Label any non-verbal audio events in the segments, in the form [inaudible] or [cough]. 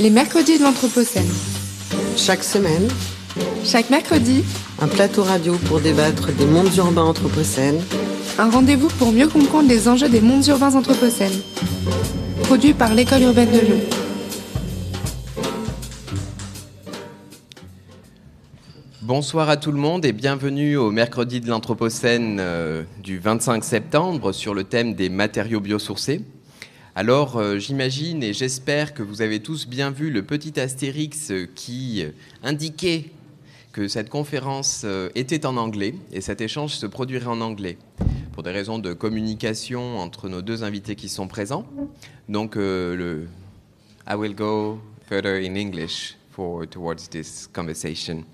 Les mercredis de l'Anthropocène. Chaque semaine, Chaque mercredi, un plateau radio pour débattre des mondes urbains anthropocènes, un rendez-vous pour mieux comprendre les enjeux des mondes urbains anthropocènes. Produit par l'École urbaine de Lyon. Bonsoir à tout le monde et bienvenue au mercredi de l'Anthropocène euh, du 25 septembre sur le thème des matériaux biosourcés. Alors euh, j'imagine et j'espère que vous avez tous bien vu le petit astérix euh, qui euh, indiquait que cette conférence était en anglais et cet échange se produirait en anglais pour des raisons de communication entre nos deux invités qui sont présents. Donc I will go further in English for towards this conversation.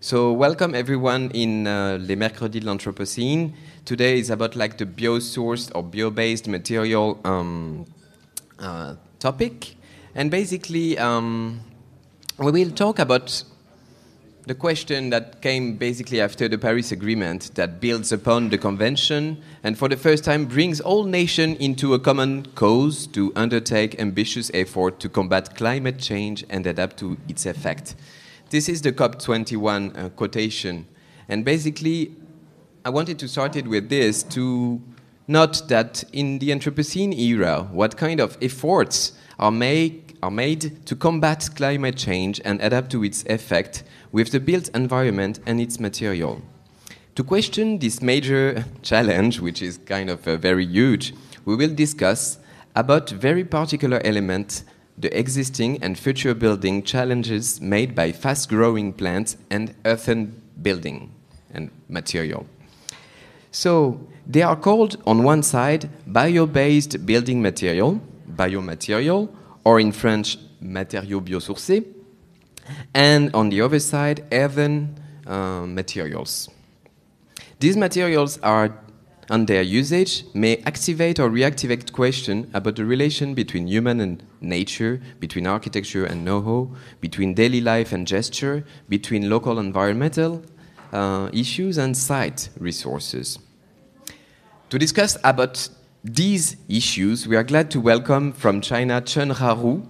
So welcome everyone in uh, Les Mercredis de l'Anthropocene. Today is about like the biosourced or bio-based material um, uh, topic, and basically um, we will talk about the question that came basically after the Paris Agreement that builds upon the convention and for the first time brings all nations into a common cause to undertake ambitious effort to combat climate change and adapt to its effect. This is the COP21 uh, quotation. And basically, I wanted to start it with this to note that in the Anthropocene era, what kind of efforts are, make, are made to combat climate change and adapt to its effect with the built environment and its material. To question this major [laughs] challenge, which is kind of uh, very huge, we will discuss about very particular elements the existing and future building challenges made by fast growing plants and earthen building and material. So they are called on one side bio-based building material, biomaterial, or in French matériaux biosourcés, and on the other side earthen uh, materials. These materials are and their usage may activate or reactivate questions about the relation between human and nature, between architecture and know-how, between daily life and gesture, between local environmental uh, issues and site resources. To discuss about these issues, we are glad to welcome from China Chen Haoru,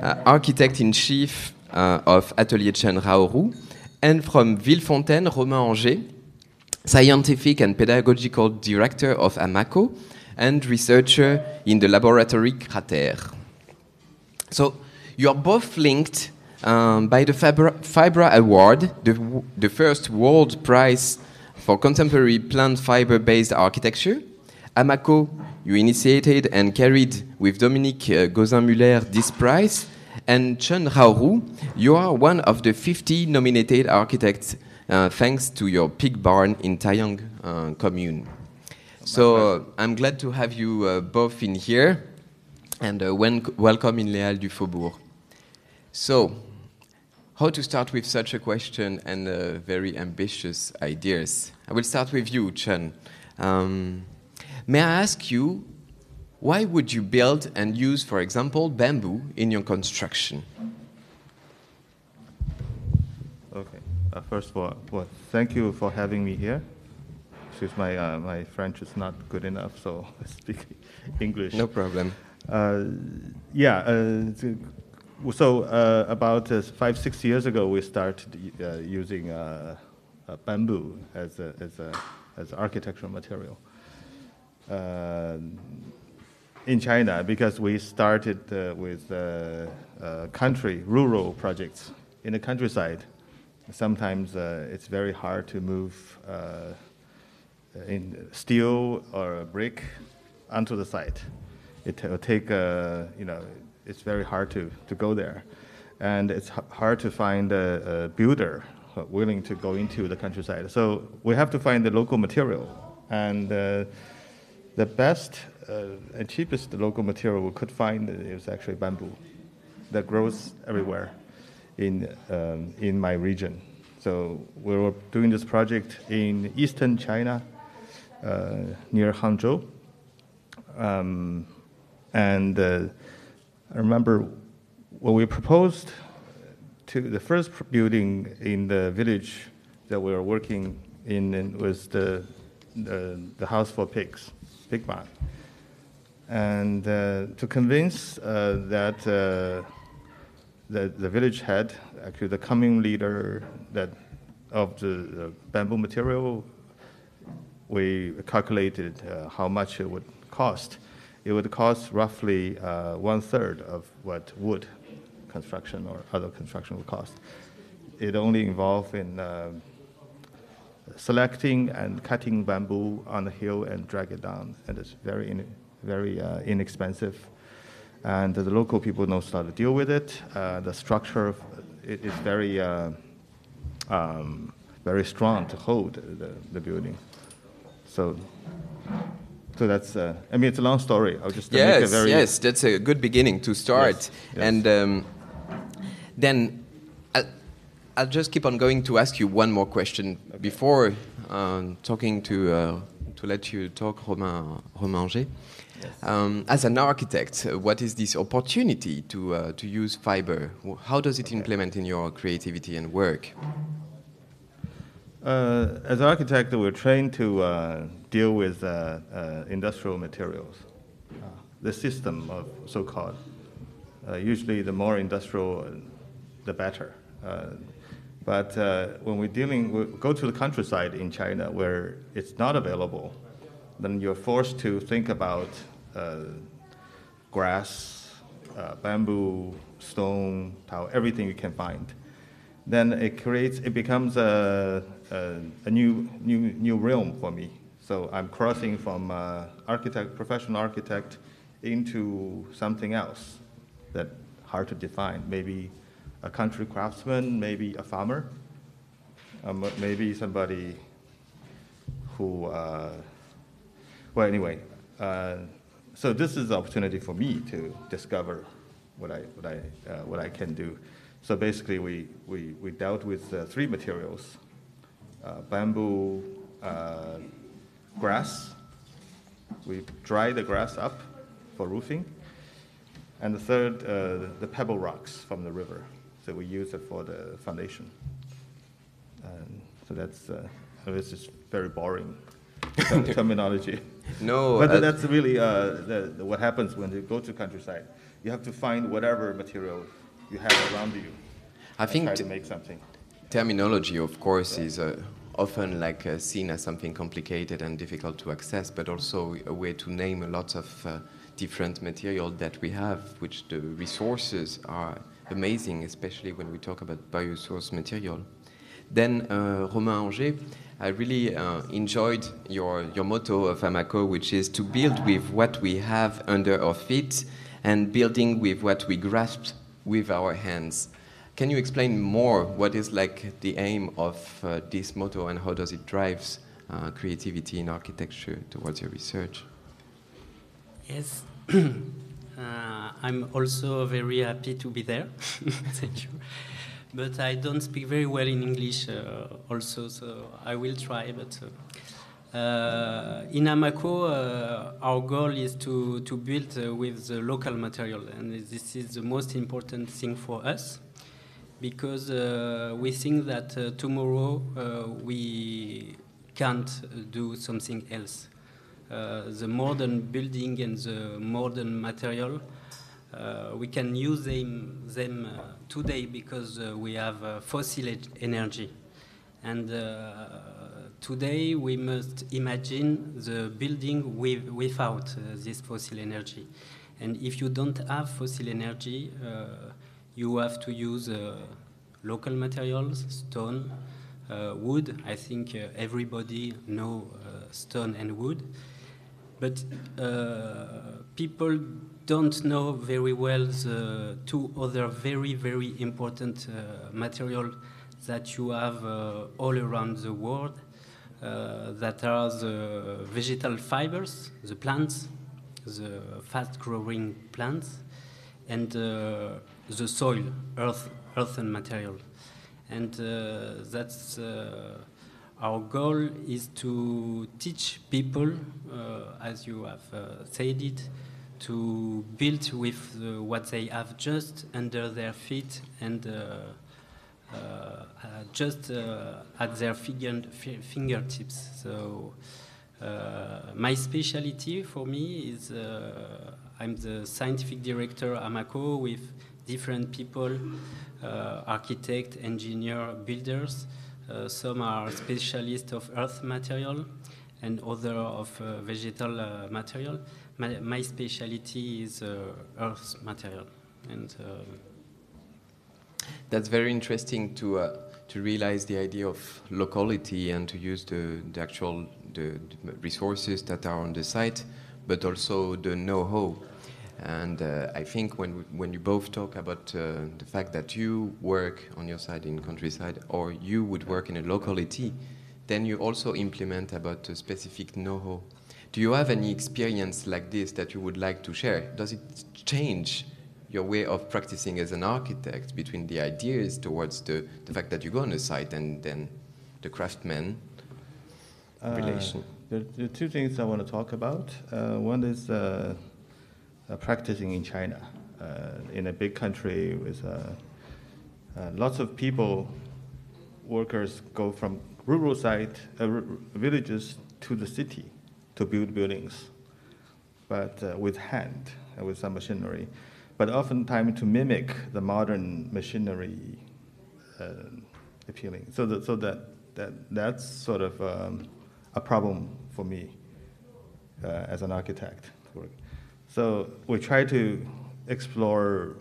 uh, architect-in-chief uh, of Atelier Chen Haoru, and from Villefontaine, Romain Anger, scientific and pedagogical director of AMACO, and researcher in the laboratory CRAterre. So you are both linked um, by the Fibra, Fibra Award, the, the first world prize for contemporary plant fiber based architecture. AMACO, you initiated and carried with Dominique uh, Gauzin-Muller this prize. And Chen Haoru, you are one of the 50 nominated architects uh, thanks to your pig barn in Taiyang uh, commune. So uh, I'm glad to have you uh, both in here and uh, welcome in Halles du Faubourg. So, how to start with such a question and uh, very ambitious ideas? I will start with you, Chen. Um, may I ask you, why would you build and use, for example, bamboo in your construction? Okay. Uh, first of all, well, thank you for having me here. Excuse my uh, my French is not good enough, so [laughs] I speak English. No problem. Uh, yeah. So uh, about uh, five six years ago, we started uh, using uh, uh, bamboo as a, as a as architectural material. Uh, in China because we started uh, with country, rural projects in the countryside. Sometimes it's very hard to move in steel or brick onto the site. It will take, you know, it's very hard to, to go there. And it's hard to find a, a builder willing to go into the countryside. So we have to find the local material. And uh, the best uh, and cheapest local material we could find is actually bamboo that grows everywhere in, um, in my region. So we were doing this project in eastern China uh, near Hangzhou. Um, and uh, I remember when we proposed to the first building in the village that we were working in, was the, the, the house for pigs, pig barn. And uh, to convince uh, that uh, the, the village head, actually the commune leader that of the, the bamboo material, we calculated uh, how much it would cost. It would cost roughly uh, one third of what wood construction or other construction would cost. It only involved in uh, selecting and cutting bamboo on the hill and drag it down, and it's very, in, very uh, inexpensive. And the local people know how to deal with it. Uh, the structure it is very, uh, um, very strong to hold the, the building. So, so that's. Uh, I mean, it's a long story. I'll just make yes, a very yes, that's a good beginning to start. Yes, yes. And um, then I'll, I'll just keep on going to ask you one more question before um, talking to uh, to let you talk, Romain Romain Anger. Um, as an architect, uh, what is this opportunity to uh, to use fiber? How does it implement in your creativity and work? Uh, as an architect, we're trained to uh, deal with uh, uh, industrial materials, the system of so-called. Uh, usually, the more industrial, the better. But uh, when we're dealing, we go to the countryside in China where it's not available, then you're forced to think about uh, grass, uh, bamboo, stone, tile, everything you can find then it creates it becomes a, a, a new new new realm for me. So I'm crossing from uh, architect, professional architect, into something else that hard to define. Maybe a country craftsman, maybe a farmer, um, maybe somebody who. Uh, well, anyway, uh, so this is the opportunity for me to discover what I what I uh, what I can do. So basically, we we, we dealt with uh, three materials: uh, bamboo, uh, grass. We dry the grass up for roofing, and the third, uh, the pebble rocks from the river. So we use it for the foundation. And so that's uh, this is very boring [laughs] terminology. No, [laughs] but uh, that's really uh, the, the, what happens when you go to countryside. You have to find whatever material you have around you. I think to make something. terminology, of course, is uh, often like uh, seen as something complicated and difficult to access, but also a way to name a lot of uh, different material that we have, which the resources are amazing, especially when we talk about biosource material. Then, uh, Romain Anger, I really uh, enjoyed your, your motto of Amaco, which is to build with what we have under our feet and building with what we grasp with our hands. Can you explain more what is like the aim of uh, this motto and how does it drives uh, creativity in architecture towards your research? Yes. [clears throat] uh, I'm also very happy to be there. [laughs] Thank you. But I don't speak very well in English uh, also, so I will try. But uh, uh, in Amaco, uh, our goal is to, to build uh, with the local material, and this is the most important thing for us because uh, we think that uh, tomorrow uh, we can't do something else. Uh, the modern building and the modern material, uh, we can use them, them uh, today because uh, we have uh, fossil energy. And uh, today we must imagine the building with, without uh, this fossil energy. And if you don't have fossil energy, uh, you have to use uh, local materials, stone, uh, wood. I think uh, everybody know stone and wood, but people don't know very well the two other very very important uh, material that you have uh, all around the world. Uh, that are the vegetal fibers, the plants, the fast-growing plants, and the soil, earth, earth and material. And uh, that's uh, our goal is to teach people, uh, as you have uh, said it, to build with what they have just under their feet and just at their finger, fingertips. So uh, my specialty for me is uh, I'm the scientific director Amaco with different people, uh, architect, engineer, builders. Uh, some are specialists of earth material and other of uh, vegetal uh, material. My, my, specialty is earth material. And that's very interesting to to realize the idea of locality and to use the, the actual the, the resources that are on the site, but also the know-how. And uh, I think when, when you both talk about uh, the fact that you work on your side in countryside or you would work in a locality, then you also implement about a specific know-how. Do you have any experience like this that you would like to share? Does it change your way of practicing as an architect between the ideas towards the, the fact that you go on a site and then the craftsman uh, relation? There, there, are two things I want to talk about. Uh, one is uh, uh practicing in China, uh, in a big country with uh, lots of people, workers go from rural site, villages to the city to build buildings, but with hand, with some machinery but oftentimes to mimic the modern machinery uh, appealing. So, that, so that, that that's sort of um, a problem for me uh, as an architect. So we try to explore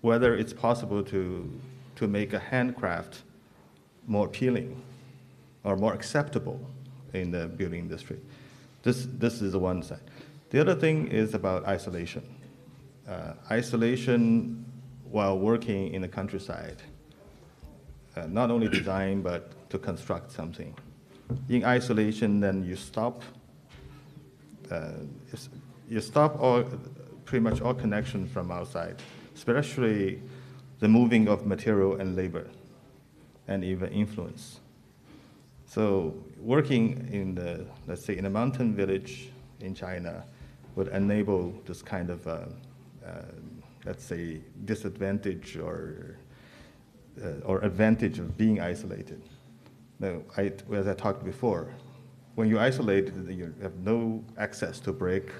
whether it's possible to, to make a handcraft more appealing or more acceptable in the building industry. This, this is the one side. The other thing is about isolation uh, isolation while working in the countryside. Uh, not only design, [clears throat] but to construct something. In isolation, then you stop. Uh, you stop all, pretty much all connection from outside, especially the moving of material and labor, and even influence. So working in the, let's say, in a mountain village in China would enable this kind of uh, uh, let's say, disadvantage or, uh, or advantage of being isolated. Now, I, as I talked before, when you isolate, you have no access to brick,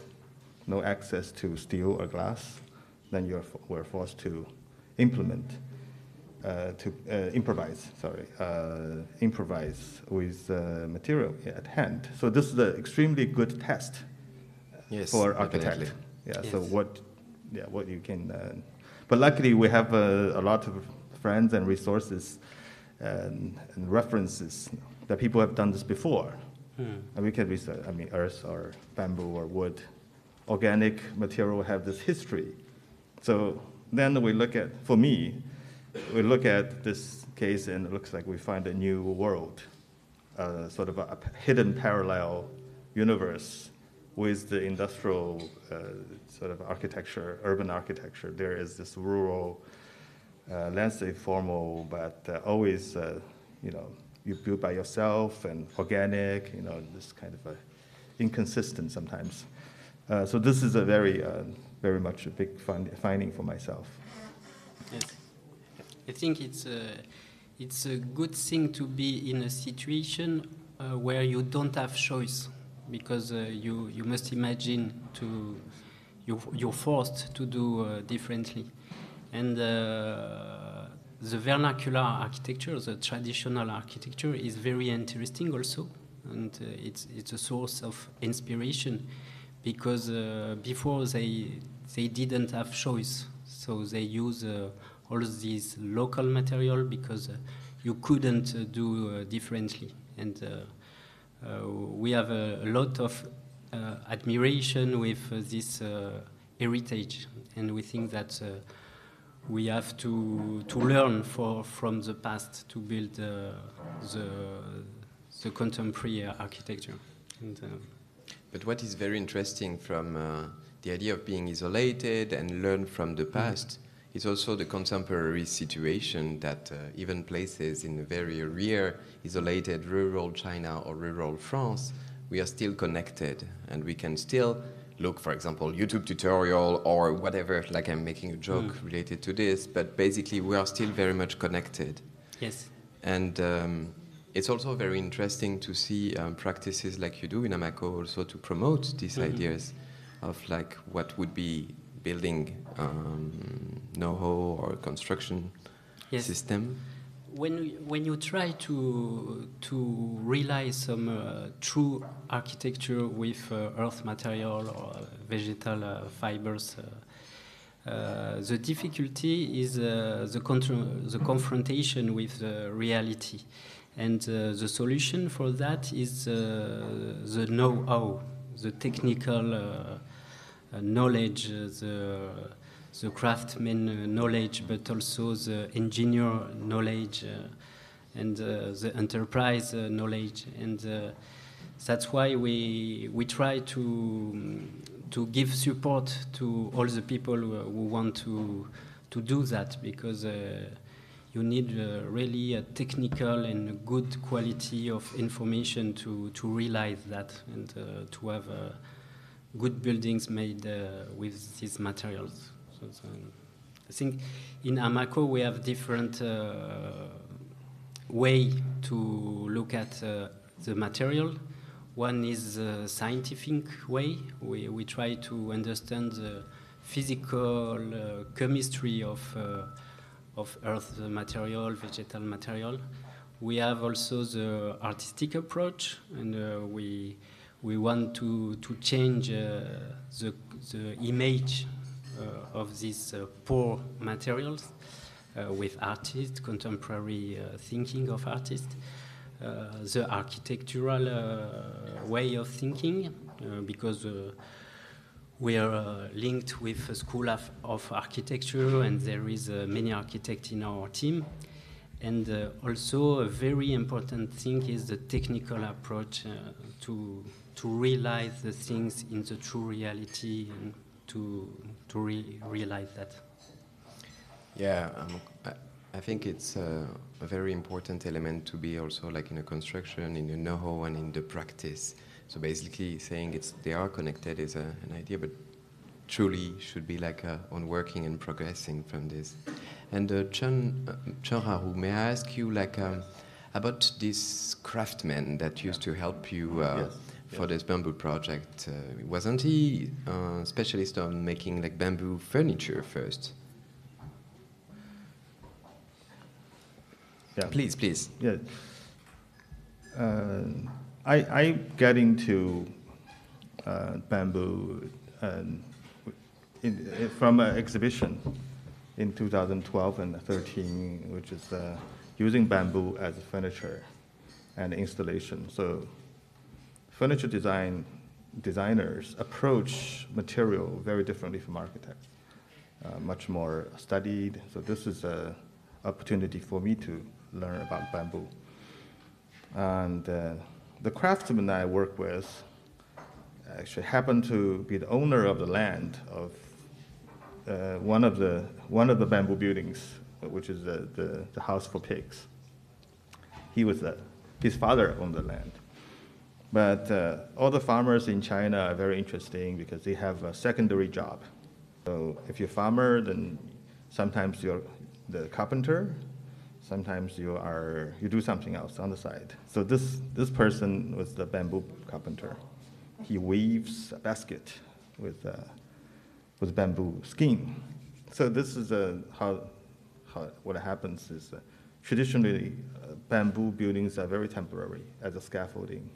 no access to steel or glass, then you're we're forced to implement, uh, to uh, improvise. Sorry, uh, improvise with uh, material at hand. So this is an extremely good test yes, for architect. Yeah. Yes. So what yeah, what you can. Uh, but luckily, we have uh, a lot of friends and resources and, and, references that people have done this before. Hmm. And we can research, I mean, earth or bamboo or wood. Organic material have this history. So then we look at, for me, we look at this case and it looks like we find a new world, uh, sort of a, hidden parallel universe with the industrial uh, sort of architecture, urban architecture. There is this rural uh, landscape formal, but uh, always, uh, you know, you build by yourself and organic, you know, this kind of inconsistent sometimes. Uh, so this is a very, uh, very much a big find, finding for myself. Yes. I think it's a, it's a good thing to be in a situation where you don't have choice because uh, you, you must imagine to you, you're forced to do uh, differently. And uh, the vernacular architecture, the traditional architecture, is very interesting also, and uh, it's it's a source of inspiration because uh, before they they didn't have choice, so they use uh, all these local material because you couldn't do differently. And uh, we have a, lot of uh, admiration with uh, this heritage, and we think that we have to to learn for, from the past to build the the contemporary architecture. And, but what is very interesting from uh, the idea of being isolated and learn from the past is also the contemporary situation that uh, even places in a very rare, isolated rural China or rural France, we are still connected and we can still look, for example, YouTube tutorial or whatever, like I'm making a joke mm. related to this, but basically we are still very much connected. Yes. And um, it's also very interesting to see um, practices like you do in Amaco also to promote these mm -hmm. ideas of like what would be building um, know-how or construction Yes. system? when you- when you try to to realize some uh, true architecture with uh, earth material or vegetal uh, fibers, uh, uh, the difficulty is uh, the contr- the confrontation with the reality, and uh, the solution for that is uh, the know-how, the technical uh, uh, knowledge, the the craftsman knowledge, but also the engineer knowledge and the enterprise knowledge, and that's why we we try to to give support to all the people who, who want to to do that because. Uh, you need uh, really a technical and good quality of information to, to realize that and uh, to have uh, good buildings made uh, with these materials. So, so I think in Amaco we have different uh, way to look at uh, the material. One is the scientific way. We, we try to understand the physical chemistry of, of earth material, vegetal material. We have also the artistic approach, and uh, we, we want to, to change uh, the, the image uh, of these uh, poor materials uh, with artists, contemporary uh, thinking of artists, the architectural way of thinking, because we are uh, linked with a school of, of architecture, and there is uh, many architects in our team. And uh, also, a very important thing is the technical approach to to realize the things in the true reality and to to re- realize that. Yeah, um, I, I think it's uh, a very important element to be also like in a construction, in the know-how, and in the practice. So basically, saying it's they are connected is a, an idea, but truly should be like uh, on working and progressing from this. And uh, Chen uh, Chen Haoru, may I ask you like um, about this craftsman that used to help you uh, Yes, for this bamboo project? Uh, wasn't he a specialist on making like bamboo furniture first? Yeah. Please, please. Yeah. Uh, I, I get into uh, bamboo in, in, from an exhibition in 2012 and 13, which is uh, using bamboo as furniture and installation. So, furniture design designers approach material very differently from architects, uh, much more studied. So, this is an opportunity for me to learn about bamboo. And uh, the craftsman I work with actually happened to be the owner of the land of uh, one of the one of the bamboo buildings, which is the, the, the house for pigs. He was the, his father owned the land. But uh, all the farmers in China are very interesting because they have a secondary job. So if you're a farmer, then sometimes you're the carpenter, sometimes you are you do something else on the side. So this this person was the bamboo carpenter. He weaves a basket with uh, with bamboo skin. So this is uh, how how what happens is uh, traditionally uh, bamboo buildings are very temporary as a scaffolding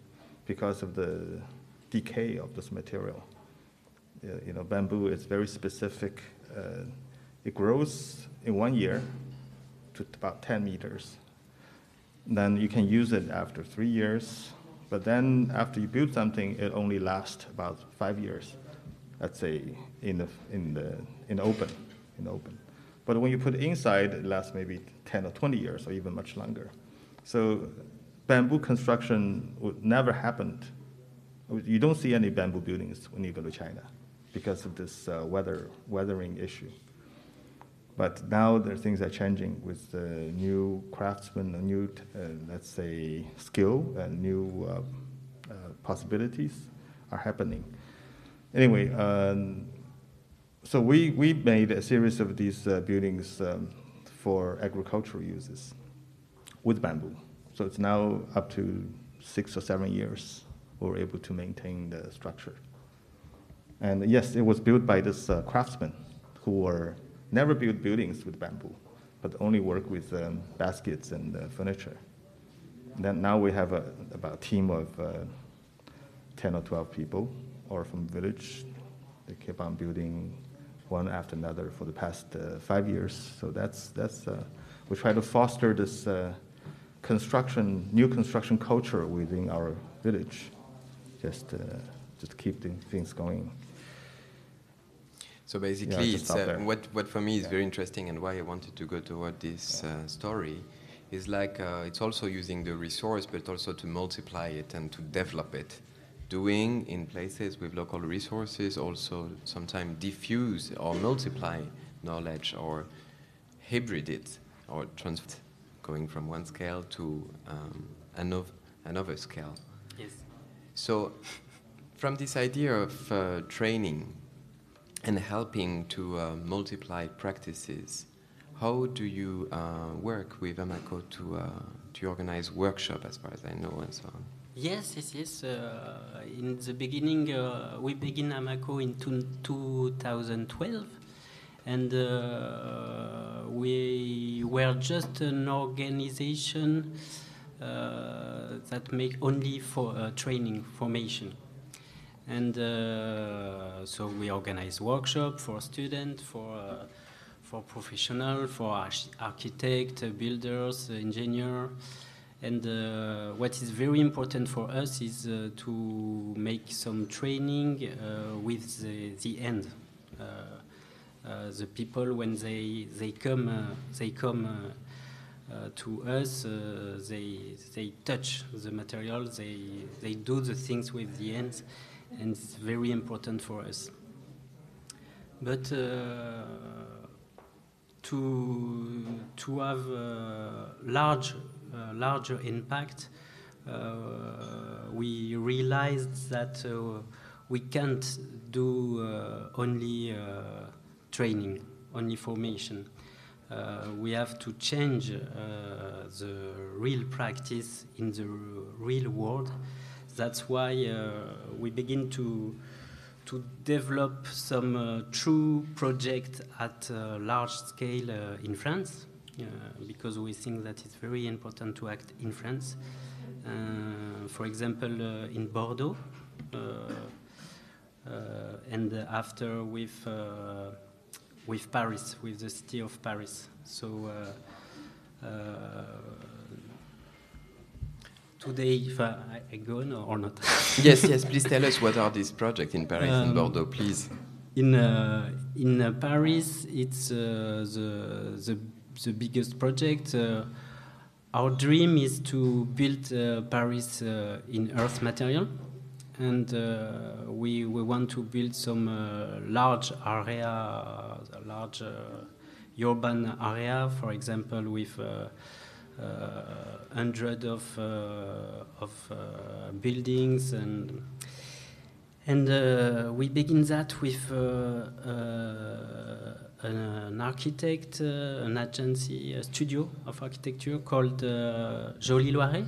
because of the decay of this material. Uh, you know, bamboo is very specific. Uh, it grows in one year to about 10 meters. Then you can use it after three years, but then after you build something, it only lasts about five years. Let's say in the in the in the open, in the open. But when you put it inside, it lasts maybe 10 or 20 years, or even much longer. So bamboo construction would never happened. You don't see any bamboo buildings when you go to China because of this uh, weather weathering issue. But now the things are changing with the new craftsmen, a new, uh, let's say, skill and new uh, uh, possibilities are happening. Anyway, um, so we, we made a series of these uh, buildings um, for agricultural uses with bamboo. So it's now up to six or seven years we're able to maintain the structure. And yes, it was built by this uh, craftsmen who were never build buildings with bamboo, but only work with um, baskets and uh, furniture. then now we have a, about a team of uh, 10 or 12 people, or from village. They keep on building one after another for the past uh, five years. So that's, that's uh, we try to foster this uh, construction, new construction culture within our village, just, uh, just keep the things going. So basically, Yeah, it's, uh, what, what for me is Yeah. very interesting and why I wanted to go toward this uh, story is like uh, it's also using the resource but also to multiply it and to develop it. Doing in places with local resources also sometimes diffuse or multiply knowledge or hybrid it or transfer going from one scale to um, another, another scale. Yes. So, from this idea of uh, training and helping to uh, multiply practices, how do you uh, work with Amaco to, uh, to organize workshop, as far as I know, and so on? Yes, yes, yes. Uh, in the beginning, uh, we began Amaco in two, 2012, and uh, we were just an organization that make only for training formation. And uh, so we organize workshop for students, for uh, for professional, for architect, uh, builders, engineer. And uh, what is very important for us is uh, to make some training uh, with the, the end. The people when they they come they come to us they they touch the material they they do the things with the hands and it's very important for us but uh, to to have large larger impact uh, we realized that uh, we can't do only training, only formation. Uh, we have to change uh, the real practice in the real world. That's why uh, we begin to to develop some uh, true project at uh, large scale in France, because we think that it's very important to act in France. For example, in Bordeaux, uh, and after with uh, with Paris, with the city of Paris. So today, if I, I go or not? [laughs] yes, yes, please tell us what are these projects in Paris and Um, Bordeaux, please. In uh, in uh, Paris, it's uh, the the the biggest project. Uh, our dream is to build uh, Paris uh, in earth material, and uh, we we want to build some uh, large area, uh, large uh, urban area, for example, with. Uh, hundred of uh, of uh, buildings and and we begin that with an architect, an agency, a studio of architecture called Joly Loiret,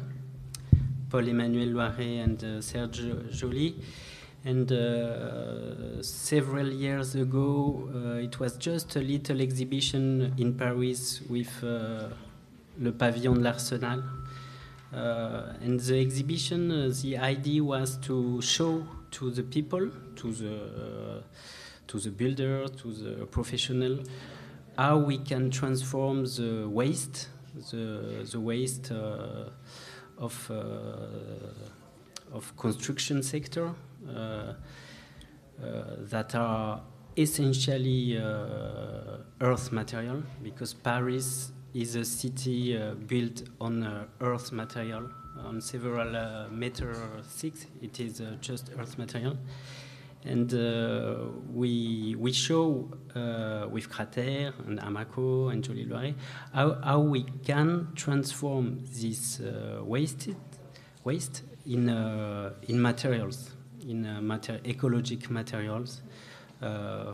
Paul-Emmanuel Loiret and Serge Joly. And uh, several years ago, uh, it was just a little exhibition in Paris with uh, Le Pavillon de l'Arsenal. Uh, and the exhibition, uh, the idea was to show to the people, to the uh, to the builder, to the professional, how we can transform the waste, the the waste uh, of uh, of construction sector uh, that are essentially earth material because Paris is a city uh, built on uh, earth material on several uh, meter six it is uh, just earth material. And uh, we we show uh, with CRAterre and Amaco and Joly Loiret how, how we can transform this wasted waste in in materials in mater- ecologic materials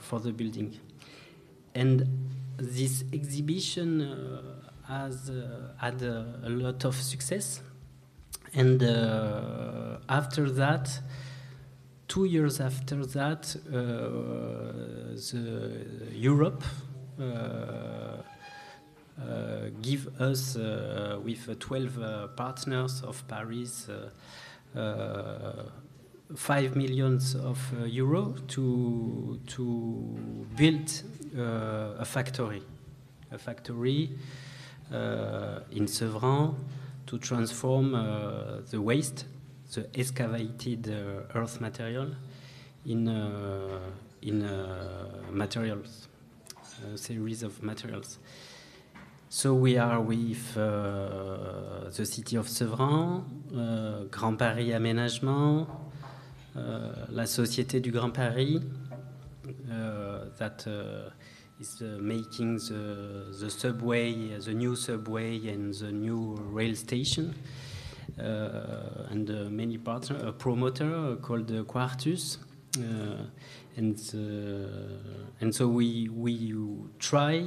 for the building. And this exhibition uh, has uh, had a, a lot of success. And uh, after that two years after that the Europe uh, give us, uh, with uh, 12 uh, partners of Paris, 5 millions of uh, euro to, to build uh, a factory. A factory uh, in Sevran to transform uh, the waste, the excavated uh, earth material, in, uh, in materials, a series of materials. So we are with the city of Sevran, Grand Paris Aménagement, la Société du Grand Paris, uh, that uh, is uh, making the, the subway, the new subway and the new rail station. Uh, and uh, many partner, a promoter called uh, Quartus, and uh, and so we we try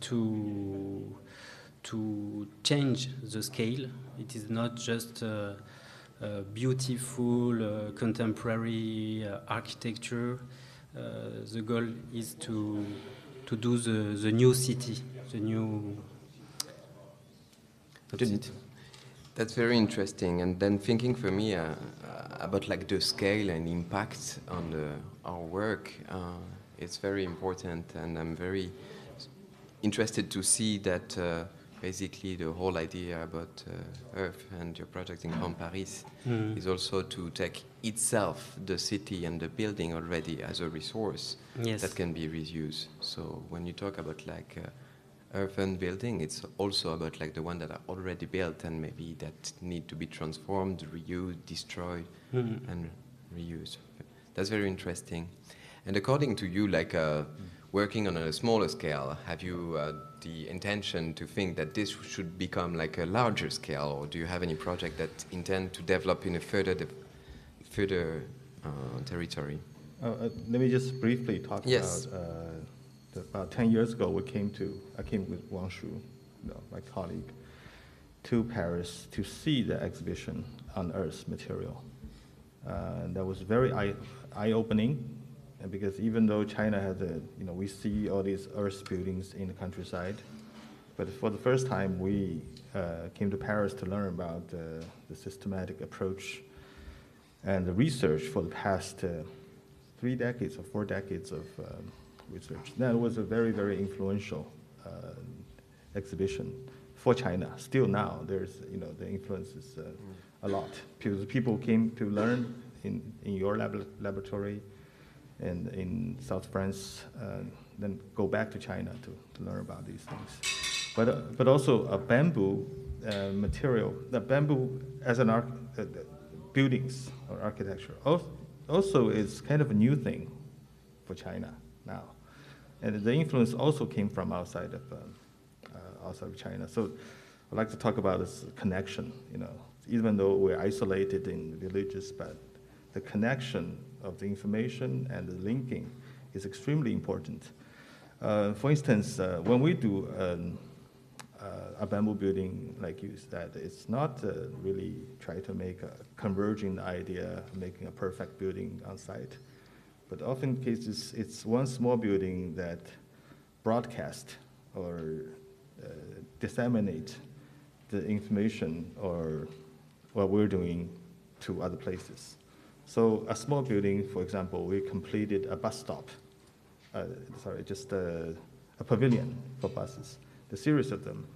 to to change the scale. It is not just beautiful uh, contemporary uh, architecture. Uh, the goal is to to do the, the new city, the new. That's. That's very interesting. And then thinking for me uh, uh, about like the scale and impact on the, our work, uh, it's very important. And I'm very interested to see that uh, basically the whole idea about uh, Earth and your project in Grand Paris Mm. is also to take itself, the city and the building already as a resource Yes. that can be reused. So when you talk about like uh, urban building, it's also about like the one that are already built and maybe that need to be transformed, reused, destroyed, Mhm. and reused. That's very interesting. And according to you, like uh, working on a smaller scale, have you uh, the intention to think that this should become like a larger scale, or do you have any project that intend to develop in a further de- further uh, territory? Uh, uh, let me just briefly talk Yes. about. Uh, the, about ten years ago, we came to. I came with Wang Shu, you know, my colleague, to Paris to see the exhibition on Earth material. Uh, that was very eye, eye-opening, and because even though China has a, you know, we see all these Earth buildings in the countryside, but for the first time, we uh, came to Paris to learn about uh, the systematic approach and the research for the past uh, three decades or four decades of um, research. That was a very, very influential uh, exhibition for China. Still now, there's, you know, the influence is uh, a lot. Because people came to learn in, in your lab- laboratory and in South France, uh, then go back to China to, to learn about these things. But, uh, but also a bamboo uh, material, the bamboo as an arch, buildings or architecture al- also is kind of a new thing for China now. And the influence also came from outside of, um, uh, outside of China. So I'd like to talk about this connection, you know, even though we're isolated in villages, but the connection of the information and the linking is extremely important. Uh, for instance, uh, when we do um, uh, a bamboo building, like you said, it's not uh, really try to make a converging idea, making a perfect building on site. But often cases, it's one small building that broadcast or uh, disseminate the information or what we're doing to other places. So a small building, for example, we completed a bus stop, uh, sorry, just a, a pavilion for buses, the series of them.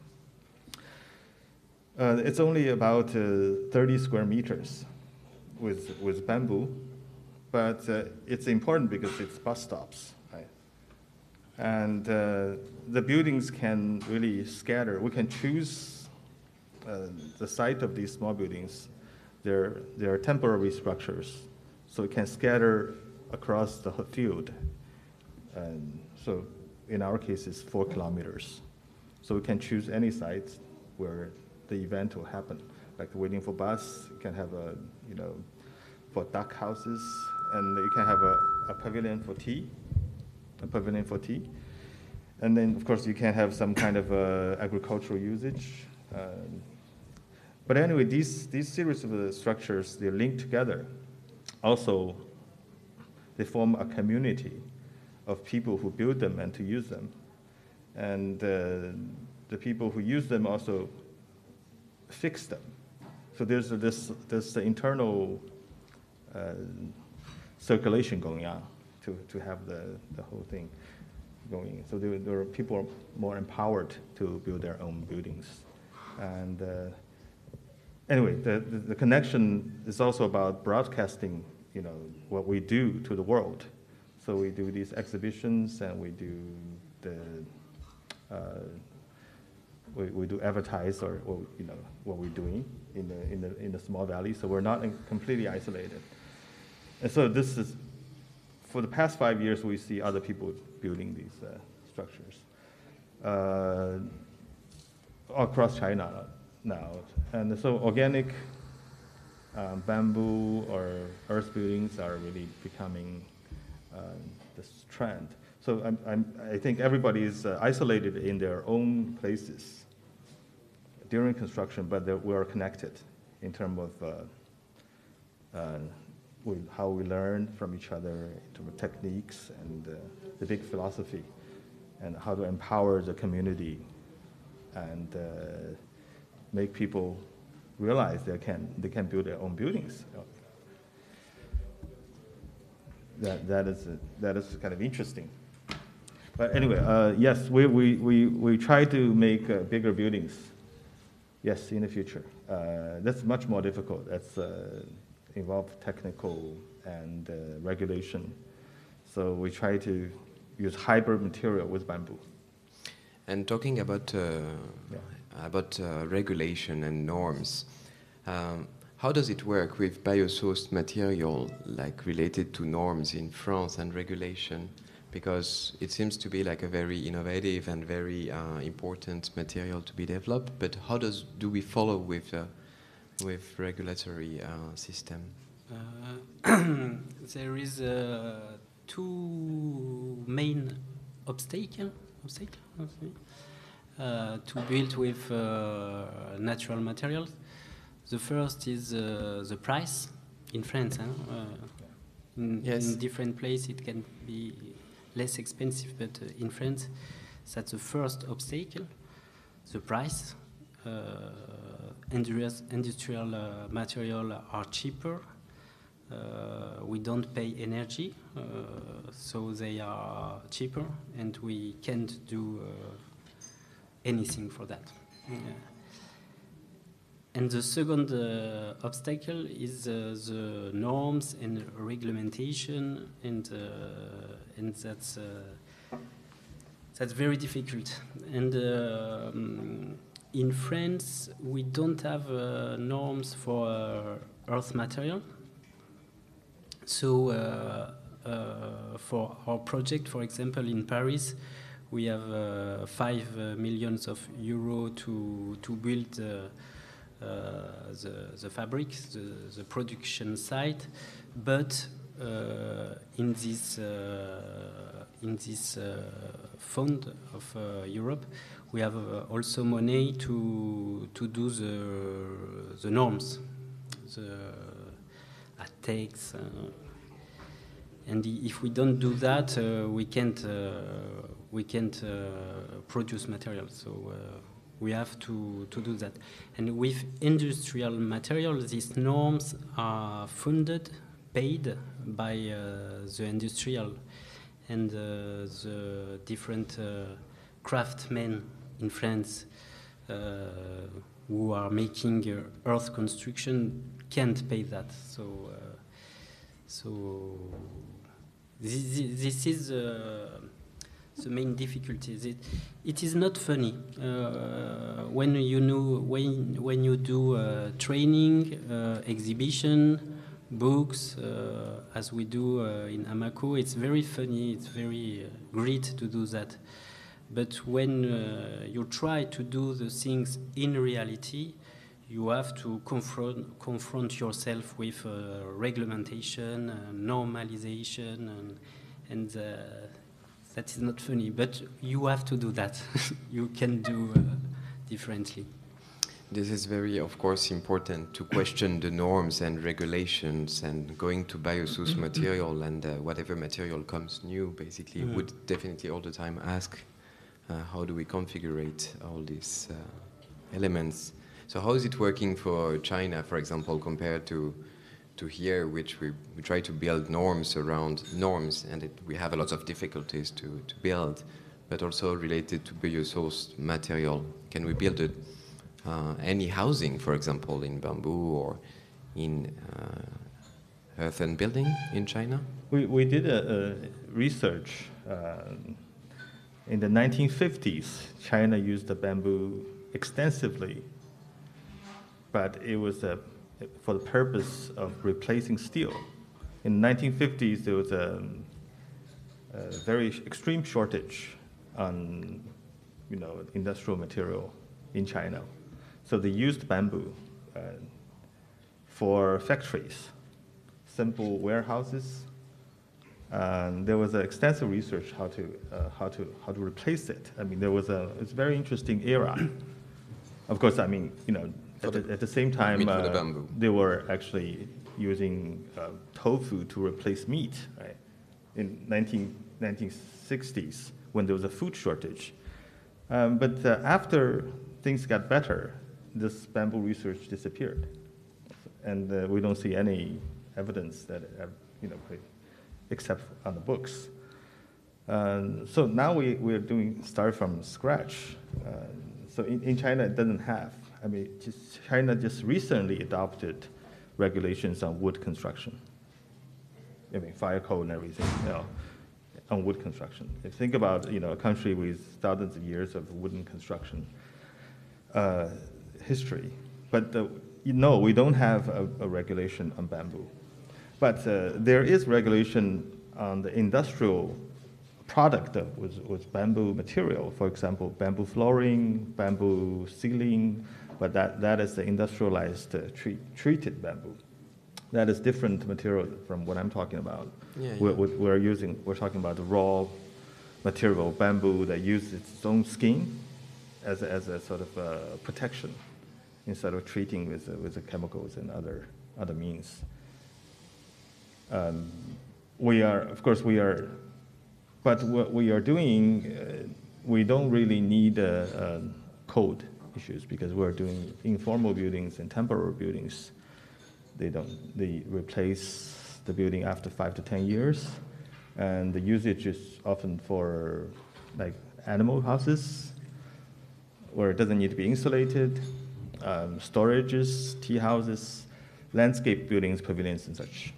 Uh, it's only about uh, 30 square meters with, with bamboo, but uh, it's important because it's bus stops. And uh, the buildings can really scatter. We can choose uh, the site of these small buildings. They're, they're temporary structures, so it can scatter across the field. And so in our case, it's four kilometers. So we can choose any site where the event will happen. Like waiting for bus, you can have a, you know, for duck houses, and you can have a, a pavilion for tea, a pavilion for tea. And then, of course, you can have some kind of uh, agricultural usage. Um, but anyway, these, these series of uh, structures, they're linked together. Also, they form a community of people who build them and to use them. and uh, the people who use them also fix them. So there's this this internal uh, circulation going on to, to have the, the whole thing going. So there, there are people more empowered to build their own buildings. And uh, anyway, the, the, the, connection is also about broadcasting, you know, what we do to the world. So we do these exhibitions and we do the, uh, we, we do advertise or, or, you know, what we're doing in the, in the, in the small valley. So we're not completely isolated. And so this is, for the past five years, we see other people building these uh, structures. Uh, across China now. And so organic um, bamboo or earth buildings are really becoming uh, this trend. So I'm, I'm, i think everybody is uh, isolated in their own places during construction, but we are connected in terms of uh, uh, how we learn from each other, in terms of techniques and uh, the big philosophy, and how to empower the community and uh, make people realize they can, they can build their own buildings. That, that, is, that is kind of interesting. But anyway, uh, yes, we, we, we, we try to make uh, bigger buildings. Yes, in the future. Uh, that's much more difficult. That's uh, involve technical and uh, regulation. So we try to use hybrid material with bamboo. And talking about uh, yeah. About uh, regulation and norms, um, how does it work with biosourced material, like related to norms in France and regulation? Because it seems to be like a very innovative and very uh, important material to be developed. But how does do we follow with uh, with regulatory uh, system? Uh, [clears throat] there is two main obstacles obstacle uh, to build with uh, natural materials. The first is uh, the price in France. Huh? Uh, in, yes. in, different places it can be less expensive, but uh, in France that's the first obstacle. The price. industrial material are cheaper uh, we don't pay energy, uh, so they are cheaper, and we can't do uh, anything for that. Yeah. And the second uh, obstacle is uh, the norms and regulation, and uh, and that's that's very difficult. And um, in France, we don't have norms for earth material. So uh, uh, for our project, for example, in Paris, we have uh, five millions of euro to to build the the fabric, the, the production site, but in this in this fund of Europe, we have also money to to do the the norms, the takes. Uh, and if we don't do that, uh, we can't uh, we can't produce materials. So we have to, to do that. And with industrial materials, these norms are funded, paid by uh, the industrial and uh, the different uh, craftsmen in France who are making earth construction can't pay that. So so this, this is uh, the main difficulty. It, it is not funny uh, when you know when when you do uh, training, uh, exhibition, books, uh, as we do uh, in Amaco. It's very funny. It's very great to do that. But when you try to do the things in reality, you have to confront, confront yourself with uh, regulation, uh, normalization, and, and uh, that is not funny, but you have to do that. [laughs] you can do uh, differently. This is very, of course, important to question the norms and regulations and going to biosource material and uh, whatever material comes new, basically, mm. would definitely all the time ask Uh, how do we configure all these uh, elements? So how is it working for China, for example, compared to to here, which we, we try to build norms around norms, and it, we have a lot of difficulties to, to build, but also related to biosourced material. Can we build a, uh, any housing, for example, in bamboo or in uh, earthen building in China? We, we did a, a research uh, in the 1950s. China used the bamboo extensively, but it was a for the purpose of replacing steel. In the 1950s, there was a, a very extreme shortage on you know, industrial material in China. So they used bamboo uh, for factories, simple warehouses. There was extensive research how to, uh, how, to, how to replace it. I mean, there was a, it's a very interesting era. of course, I mean, you know, at the, at the, same time, uh, the they were actually using uh, tofu to replace meat, right? In 19, 1960s, when there was a food shortage. Um, but uh, after things got better, this bamboo research disappeared. And uh, we don't see any evidence that, uh, you know, except on the books. Um, so now we, we're doing, start from scratch. Uh, so in, in China, it doesn't have I mean, just China just recently adopted regulations on wood construction. I mean, fire code and everything, you know, on wood construction. If you think about, you know, a country with thousands of years of wooden construction uh, history, but the, you know, we don't have a, a regulation on bamboo. But uh, there is regulation on the industrial product with bamboo material, for example, bamboo flooring, bamboo ceiling, but that, that is the industrialized uh, treat, treated bamboo. That is different material from what I'm talking about. Yeah, we're, we're, using, we're talking about the raw material, bamboo, that uses its own skin as a, as a sort of uh, protection instead of treating with, uh, with the chemicals and other, other means. Um, we are, of course, we are, but what we are doing, uh, we don't really need a, a code issues because we're doing informal buildings and temporary buildings. They don't they replace the building after five to ten years, and the usage is often for like animal houses, where it doesn't need to be insulated, um, storages, tea houses, landscape buildings, pavilions, and such.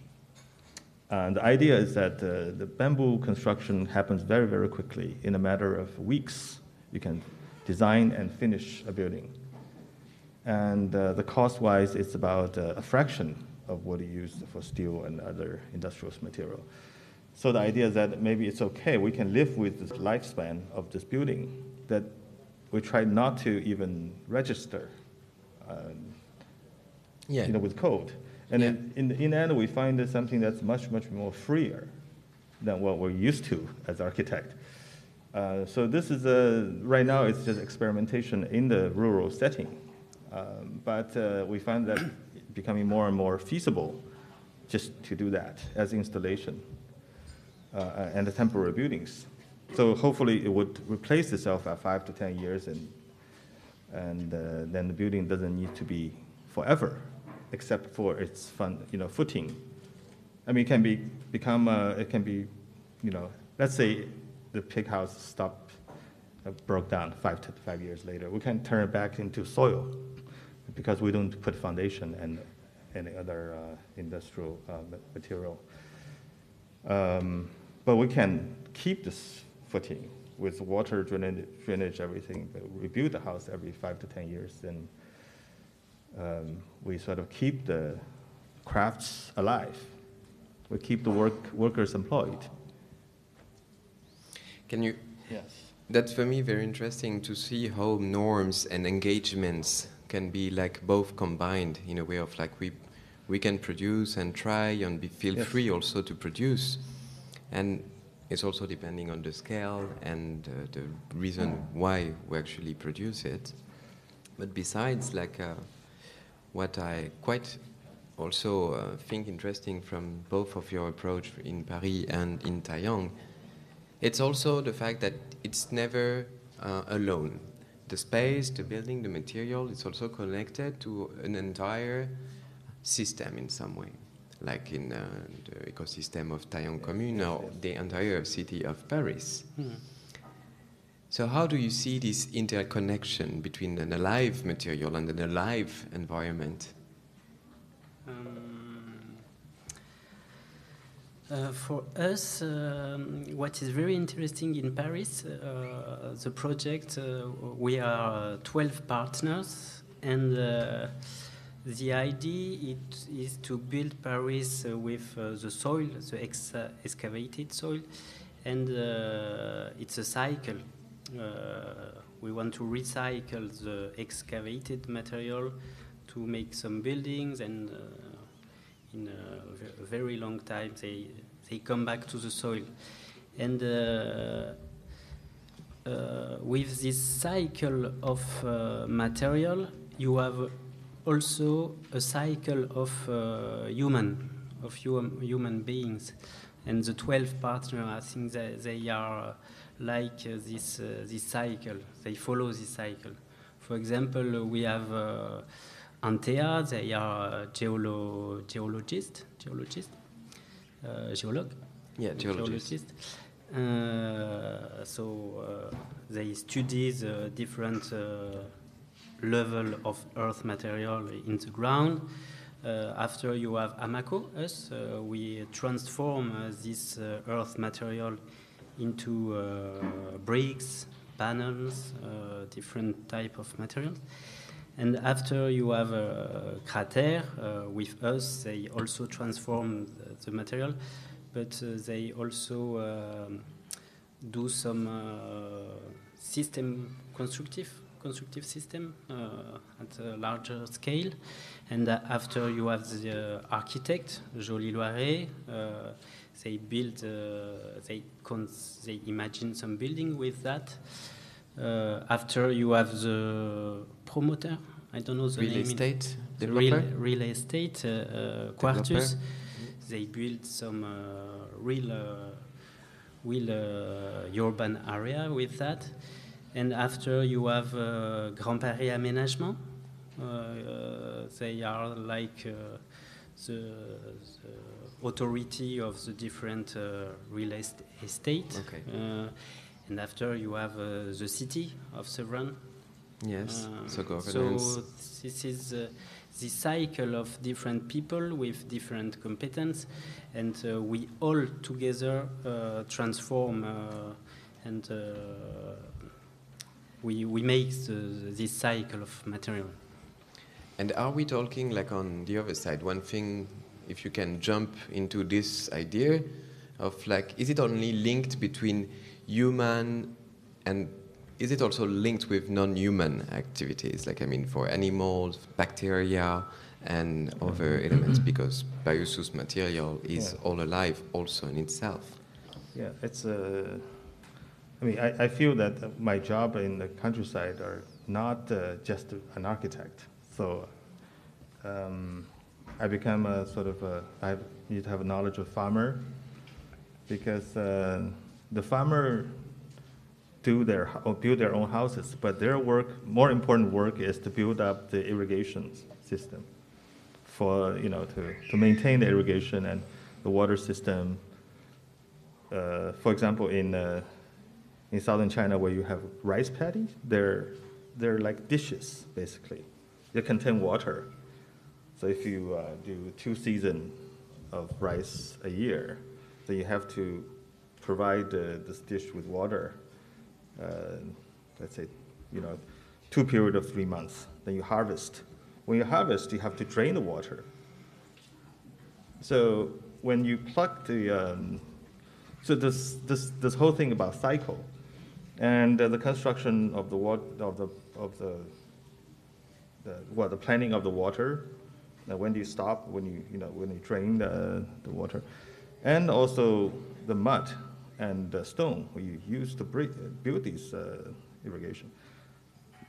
And the idea is that uh, the bamboo construction happens very, very quickly. In a matter of weeks, you can design and finish a building. And uh, the cost wise, it's about uh, a fraction of what you use for steel and other industrial material. So the idea is that maybe it's okay, we can live with the lifespan of this building, that we try not to even register um, yeah. you know, with code. And yeah. in, in, in the end, we find that something that's much, much more freer than what we're used to as architect. Uh, so this is a, right now it's just experimentation in the rural setting. Um, but uh, we find that [coughs] becoming more and more feasible just to do that as installation uh, and the temporary buildings. So hopefully it would replace itself at five to 10 years and, and uh, then the building doesn't need to be forever except for its fun, you know, footing. I mean, it can be, become, uh, it can be, you know, let's say the pig house stopped, uh, broke down five to five years later. We can turn it back into soil because we don't put foundation and any other uh, industrial uh, material. Um, but we can keep this footing with water drainage, drainage everything, but rebuild the house every five to 10 years. And um, we sort of keep the crafts alive. We keep the work, workers employed. Can you? Yes. That's for me very interesting to see how norms and engagements can be like both combined in a way of like we we can produce and try and be feel yes. free also to produce, and it's also depending on the scale and uh, the reason why we actually produce it. But besides, like uh, what I quite also uh, think interesting from both of your approach in Paris and in Taiyang it's also the fact that it's never uh, alone. The space, the building, the material is also connected to an entire system in some way, like in uh, the ecosystem of Taiyang Commune or the entire city of Paris. So, how do you see this interconnection between an alive material and an alive environment? Uh, for us, um, what is very interesting in Paris, uh, the project, uh, we are 12 partners, and uh, the idea is to build Paris uh, with the soil, the ex excavated soil, and it's a cycle. we want to recycle the excavated material to make some buildings and in a very long time they they come back to the soil. And uh, uh, with this cycle of uh, material you have also a cycle of human of hum, human beings. And the 12 partners i think that they are like uh, this uh, this cycle. They follow this cycle. For example we have Antea, they are geolo geologists, geologist, uh, geolog. Yeah, geologist. Uh, so uh, they study the different uh, level of earth material in the ground. Uh, after you have Amaco, us, uh, we transform this earth material into bricks, panels, different type of materials. And after you have a CRAterre, uh, with us, they also transform the, the material, but uh, they also um, do some uh, system constructive constructive system uh, at a larger scale. And uh, after you have the architect, Joly Loiret, they build, they, they imagine some building with that. After you have the promoter, I don't know the real name. Estate the real, real estate uh, uh, Quartus. They built some real, real urban area with that. And after you have uh, Grand Paris Aménagement, uh, they are like uh, the, the, authority of the different real estate. Okay. And after you have uh, the city of Sevran. Yes, uh, so governance. So this is uh, the cycle of different people with different competence, and uh, we all together uh, transform uh, and we, we make the, this cycle of material. And are we talking like on the other side? One thing, if you can jump into this idea of like, is it only linked between human and is it also linked with non-human activities? Like i mean for animals bacteria and other elements because biosource material is yeah. all alive also in itself. Yeah it's a uh, i mean I, I feel that my job in the countryside are not uh, just an architect. So um, i become a sort of a, i need to have a knowledge of farmer because uh, the farmer do their build their own houses, but their work, more important work, is to build up the irrigation system for you know to, to maintain the irrigation and the water system. Uh, for example, in uh, in southern China, where you have rice paddies, they're they're like dishes basically. They contain water. So if you uh, do two seasons of rice a year, then you have to provide uh, this dish with water, let's say, you know, two period of three months. Then you harvest. When you harvest, you have to drain the water. So when you pluck the, um, so this, this, this whole thing about cycle, and uh, the construction of the water, of the, of the, the, well, the planning of the water, uh, when do you stop, when you, you know, when you drain the, the water, and also the mud and uh, stone we you use to build these uh, irrigation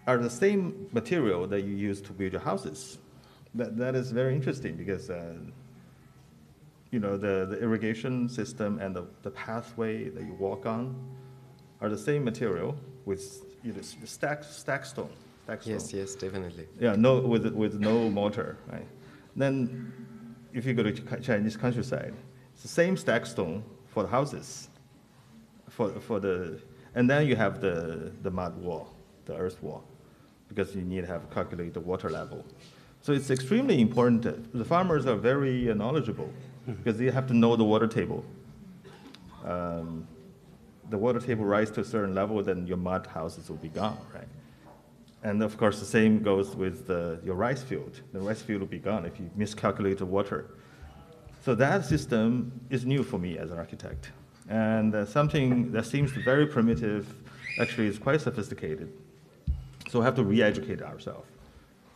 are the same material that you use to build your houses. That, that is very interesting because uh, you know the, the irrigation system and the, the pathway that you walk on are the same material with you know, stack, stack stone. Stack stone. Yes, yes, definitely. Yeah, no, with, with no mortar, right? Then, if you go to Chinese countryside, it's the same stack stone for the houses, for, for the, and then you have the, the mud wall, the earth wall, because you need to have calculate the water level. So it's extremely important. The farmers are very knowledgeable because they have to know the water table. Um, the water table rises to a certain level, then your mud houses will be gone, right? And of course, the same goes with the, your rice field. The rice field will be gone if you miscalculate the water. So that system is new for me as an architect. And uh, something that seems very primitive actually is quite sophisticated. So we have to re-educate ourselves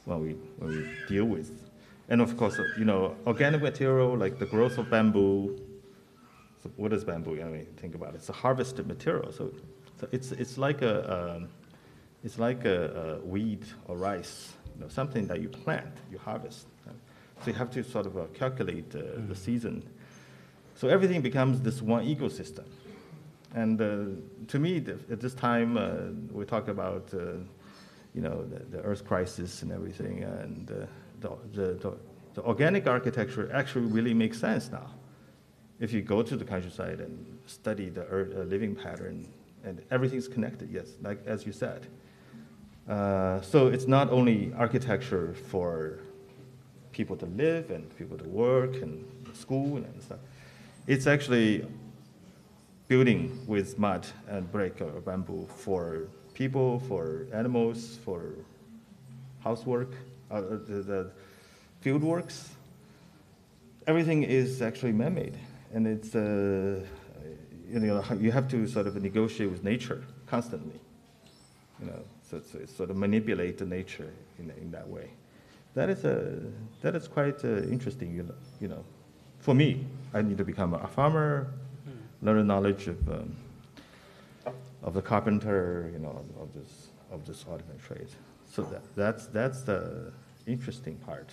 when we, when we deal with. And of course, you know, organic material like the growth of bamboo. So what is bamboo? I mean, think about it. It's a harvested material. So, so it's, it's like a, um, it's like a, a, weed or rice, you know, something that you plant, you harvest. Right? So you have to sort of uh, calculate uh, mm. the season. So everything becomes this one ecosystem. And uh, to me, at this time, uh, we talk about, uh, you know, the, the, Earth crisis and everything, and uh, the, the, the, organic architecture actually really makes sense now. If you go to the countryside and study the earth, living pattern, and everything's connected, yes, like as you said. Uh, so it's not only architecture for people to live and people to work and school and stuff. It's actually building with mud and brick or bamboo for people, for animals, for housework, uh, the, the field works. Everything is actually man-made, and it's uh, you know you have to sort of negotiate with nature constantly. You know, so sort of manipulate the nature in, in that way. That is, a, that is quite uh, interesting, you know, you know. For me, I need to become a farmer, hmm. learn the knowledge of, um, of the carpenter, you know, of this, of this artisan trade. So that, that's, that's the interesting part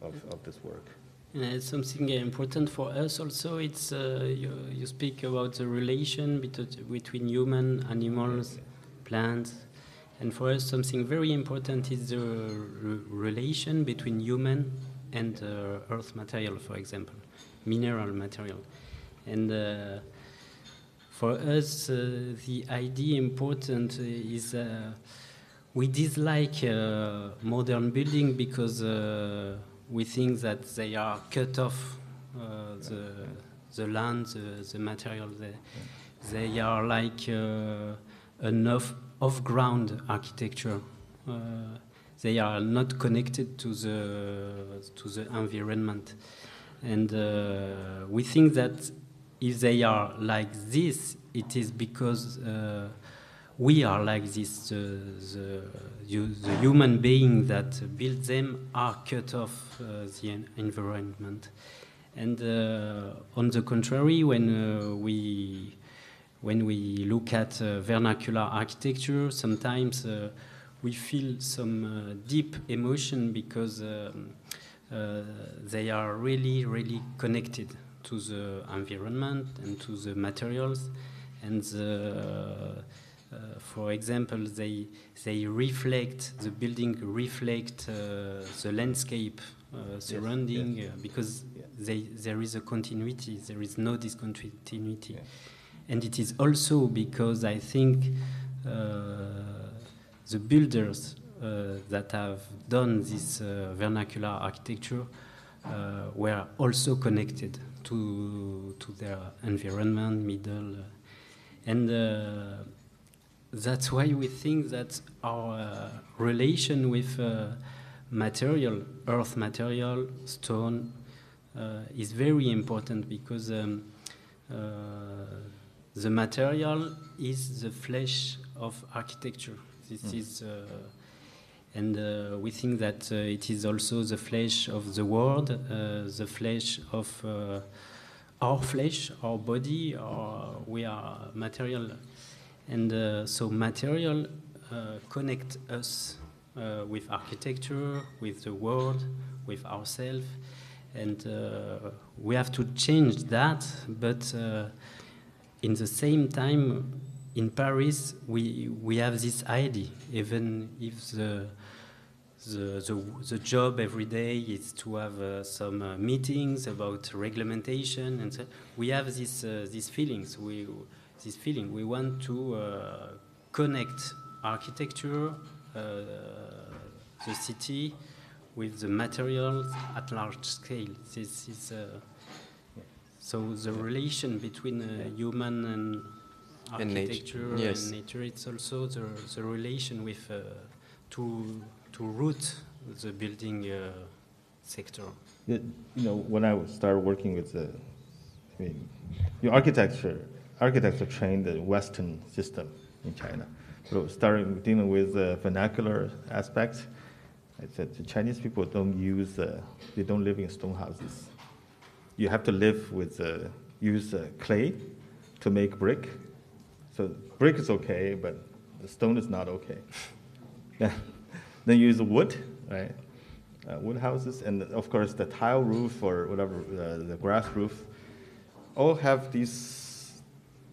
of, of this work. And it's something important for us also. It's uh, you, you speak about the relation between, between human, animals, plants, and for us, something very important is the re relation between human and uh, earth material, for example, mineral material. And uh, for us, uh, the idea important is uh, we dislike uh, modern building because uh, we think that they are cut off the, the land, the, the material. They, they are like enough off-ground architecture. Uh, they are not connected to the to the environment, and uh, we think that if they are like this, it is because uh, we are like this. The, the, the, human being that built them are cut off uh, the environment. And uh, on the contrary, when uh, we when we look at uh, vernacular architecture, sometimes we feel some uh, deep emotion because um, uh, they are really, really connected to the environment and to the materials. And the, uh, for example, they, they reflect, the building reflect uh, the landscape surrounding yes, yes. because yeah. they, there is a continuity, there is no discontinuity. Yeah and it is also because I think uh, the builders uh, that have done this uh, vernacular architecture uh, were also connected to to their environment, middle, uh, and uh, that's why we think that our relation with material, earth material, stone, is very important because. Um, the material is the flesh of architecture. This mm. is, uh, and uh, we think that uh, it is also the flesh of the world, uh, the flesh of uh, our flesh, our body. Our, we are material, and uh, so material connect us with architecture, with the world, with ourselves, and we have to change that, but in the same time, in Paris, we, we have this idea, even if the, the, the, the job every day is to have uh, some uh, meetings about reglementation, and so we have this, uh, these feelings. We, this feeling we want to uh, connect architecture, uh, the city, with the materials at large scale. This is uh, so the relation between human and and architecture nature. Yes. and nature. It's also the, the relation with uh, to to root the building uh, sector. You you know, when I started working with the, I mean, your architecture, architects are trained the Western system in China. So starting dealing with the vernacular aspects, I said the Chinese people don't use, uh, they don't live in stone houses. You have to live with, uh, use uh, clay to make brick. So brick is okay, but the stone is not okay. [laughs] then you use wood, right? Uh, wood houses, and of course the tile roof or whatever, uh, the grass roof, all have these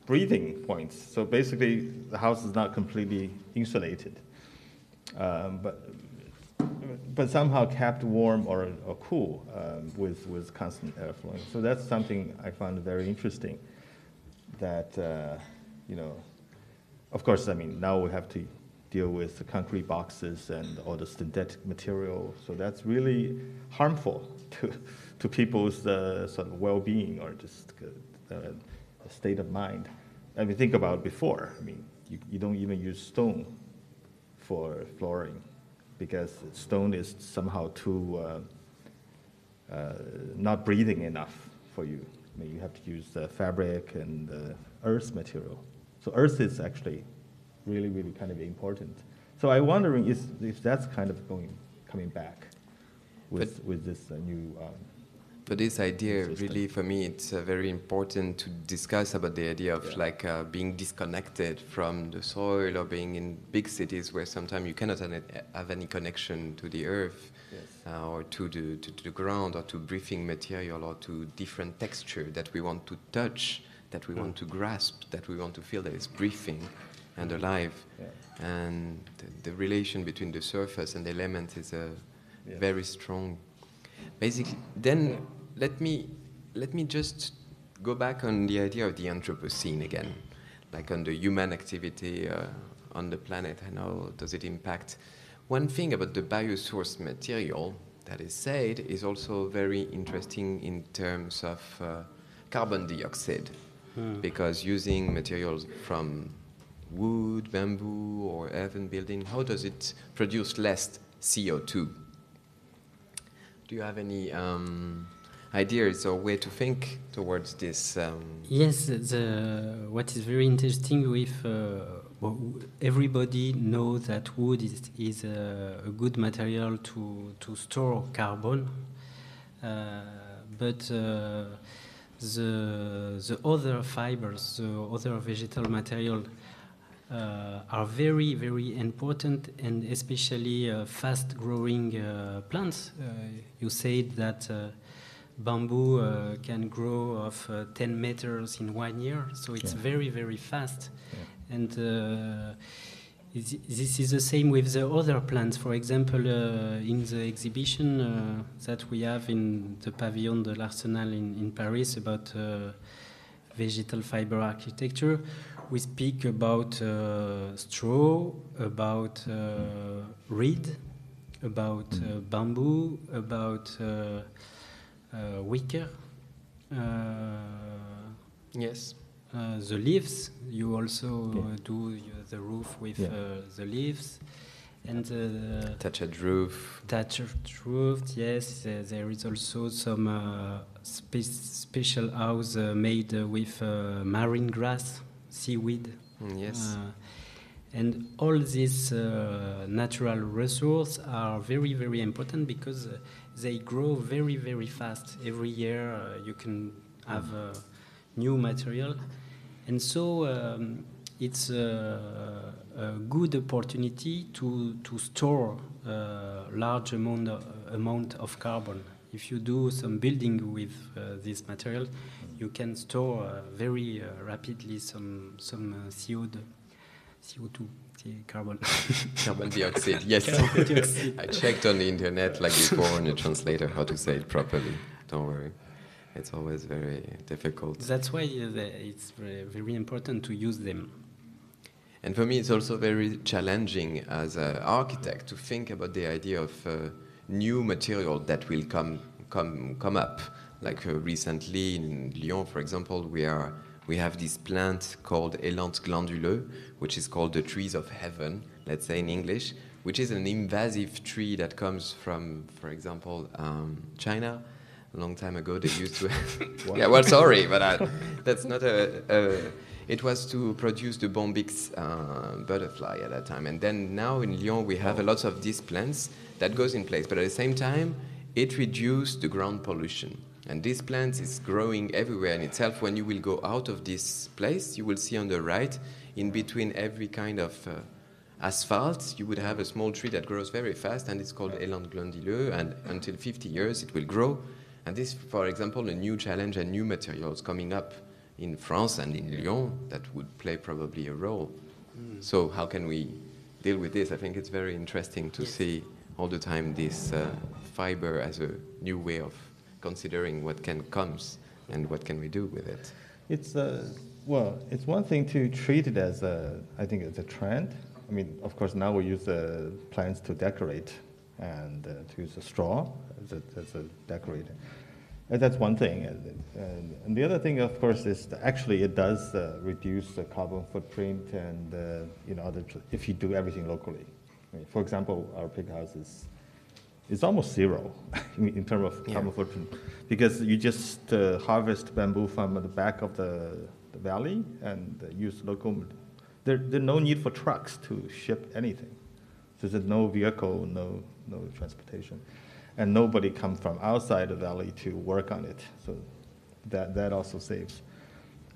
breathing points. So basically, the house is not completely insulated, um, but but somehow kept warm or, or cool um, with with constant airflow. So that's something I found very interesting. That uh, you know, of course, I mean now we have to deal with the concrete boxes and all the synthetic material. So that's really harmful [laughs] to, to people's uh, sort of well-being or just uh, state of mind. I mean, think about before. I mean, you, you don't even use stone for flooring because stone is somehow too uh, uh, not breathing enough for you. I mean, you have to use the fabric and the earth material. So earth is actually really, really kind of important. So I'm wondering if, if that's kind of going, coming back with, But- with this uh, new, um, But this idea, System. really, for me, it's uh, very important to discuss about the idea of Yeah. like uh, being disconnected from the soil or being in big cities where sometimes you cannot have any- connection to the earth Yes. uh, or to the, to, to the ground or to breathing material or to different texture that we want to touch, that we want to grasp, that we want to feel that is breathing and alive. Yeah. And the, the relation between the surface and the elements is uh, Yeah. very strong. Basically, then let me let me just go back on the idea of the Anthropocene again, like on the human activity uh, on the planet and how does it impact. One thing about the biosourced material that is said is also very interesting in terms of uh, carbon dioxide, because using materials from wood, bamboo, or even building, how does it produce less CO2? Do you have any um, ideas or way to think towards this? Um, Yes, the, what is very interesting with uh, everybody knows that wood is, is a, a good material to, to store carbon, uh, but uh, the, the other fibers, the other vegetal material uh, are very, very important and especially uh, fast growing uh, plants. Uh, you said that uh, bamboo uh, can grow of uh, 10 meters in one year, so it's Yeah. very, very fast. And uh, is- this is the same with the other plants. For example, uh, in the exhibition uh, that we have in the Pavillon de l'Arsenal in, in Paris about uh, vegetal fiber architecture, we speak about uh, straw, about uh, reed, about uh, bamboo, about wicker. Yes. Uh, the leaves, you also Yeah. uh, do uh, the roof with Yeah. uh, the leaves. And the Thatched roof. thatched roof, yes, uh, there is also some uh, spe- special house uh, made uh, with uh, marine grass, seaweed. Mm, yes. Uh, and all these uh, natural resources are very, very important because uh, they grow very, very fast. Every year uh, you can have uh, new material. And so um, it's a, a good opportunity to, to store a large amount of, amount of carbon. If you do some building with uh, this material, you can store uh, very uh, rapidly some some uh, CO2, CO2, carbon. [laughs] carbon dioxide. Yes. Carbon dioxide. [laughs] I checked on the internet like before on the translator how to say it properly. Don't worry. It's always very difficult. That's why uh, it's very, important to use them. And for me, it's also very challenging as an architect to think about the idea of uh, new material that will come come come up. Like uh, recently in Lyon, for example, we are we have this plant called Ailante glanduleux, which is called the trees of heaven, let's say in English, which is an invasive tree that comes from, for example, um, China. A long time ago, they used to. [laughs] [laughs] yeah, well, sorry, [laughs] but I, that's not a, a it was to produce the Bombyx uh, butterfly at that time. And then now in Lyon, we have a lot of these plants that goes in place. But at the same time, it reduced the ground pollution. And this plant is growing everywhere in itself. When you will go out of this place, you will see on the right, in between every kind of uh, asphalt, you would have a small tree that grows very fast, and it's called Ailante glanduleux. And until 50 years, it will grow. And this, for example, a new challenge and new materials coming up in France and in Lyon that would play probably a role. Mm. So how can we deal with this? I think it's very interesting to yes. see all the time this uh, fiber as a new way of considering what can comes and what can we do with it. It's uh, well, it's one thing to treat it as a, I think it's a trend. I mean, of course, now we use uh, plants to decorate and uh, to use a straw as a, as a decorator. And that's one thing. And, and, and, the other thing, of course, is actually it does uh, reduce the carbon footprint and, uh, you know, other, if you do everything locally. I mean, for example, our pig house is, is almost zero [laughs] in terms of yeah. carbon footprint because you just uh, harvest bamboo from the back of the, the valley and use local. There, there's no need for trucks to ship anything. So there's no vehicle, no, no transportation and nobody comes from outside the valley to work on it. So that, that also saves.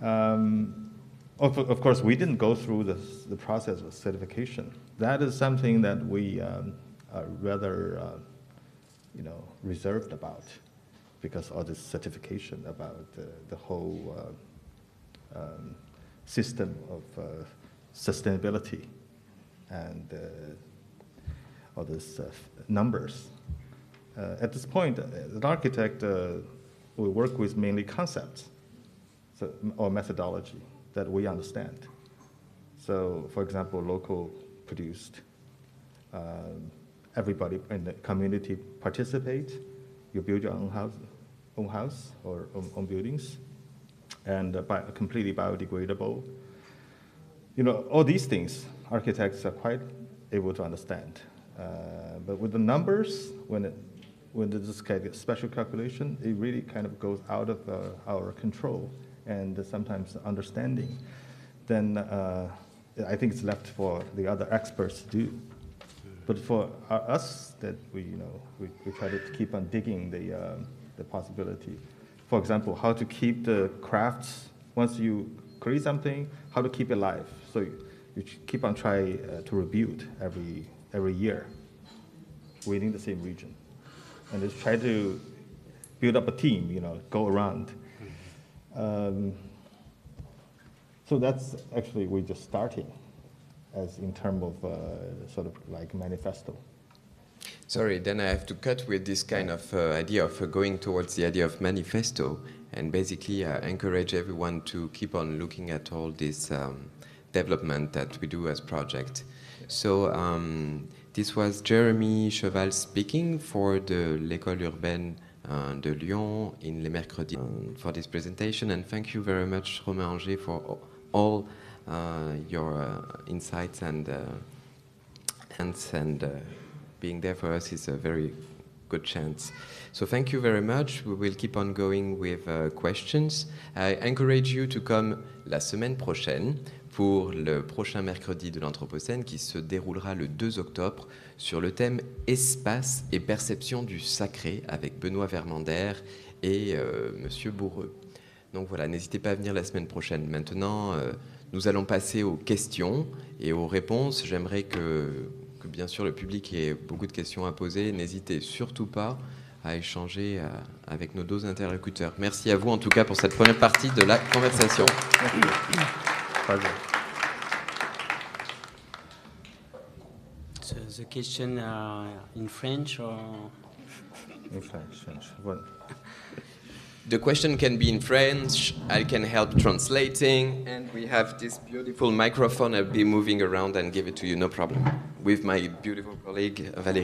Um, of, of, course, we didn't go through this, the process of certification. That is something that we um, are rather, uh, you know, reserved about, because all this certification about uh, the whole uh, um, system of uh, sustainability and uh, all these uh, numbers uh, at this point, uh, an architect uh, will work with mainly concepts so, or methodology that we understand. So, for example, local produced, um, everybody in the community participate. You build your own house, own house or own, own buildings, and uh, bi completely biodegradable. You know, all these things architects are quite able to understand. Uh, but with the numbers, when it when this kind of special calculation, it really kind of goes out of uh, our control and sometimes understanding. Then uh, I think it's left for the other experts to do. But for us, that we, you know, we, we try to keep on digging the, um, the possibility. For example, how to keep the crafts, once you create something, how to keep it alive. So you, you keep on trying uh, to rebuild every, every year within the same region and just try to build up a team, you know, go around. Um, so that's actually we're just starting as in terms of uh, sort of like manifesto. Sorry, then I have to cut with this kind of uh, idea of uh, going towards the idea of manifesto and basically uh, encourage everyone to keep on looking at all this um, development that we do as project. So um, this was Jeremy Cheval speaking for the L'École Urbaine uh, de Lyon in Les Mercredis uh, for this presentation. And thank you very much, Romain Anger, for all uh, your uh, insights and, uh, and, and uh, being there for us is a very good chance. So thank you very much. We will keep on going with questions. I encourage you to come la semaine prochaine pour le prochain mercredi de l'Anthropocène qui se déroulera le 2 octobre sur le thème Espace et perception du sacré avec Benoît Vermander et euh, Monsieur Bourreux. Donc voilà, n'hésitez pas à venir la semaine prochaine. Maintenant, euh, nous allons passer aux questions et aux réponses. J'aimerais que, que, bien sûr, le public ait beaucoup de questions à poser. N'hésitez surtout pas à échanger euh, avec nos deux interlocuteurs. Merci à vous en tout cas pour cette première partie de la conversation. Pleasure. So the question uh, in French or In French, French. What? The question can be in French, I can help translating, and we have this beautiful microphone I'll be moving around and give it to you, no problem, with my beautiful colleague Valérie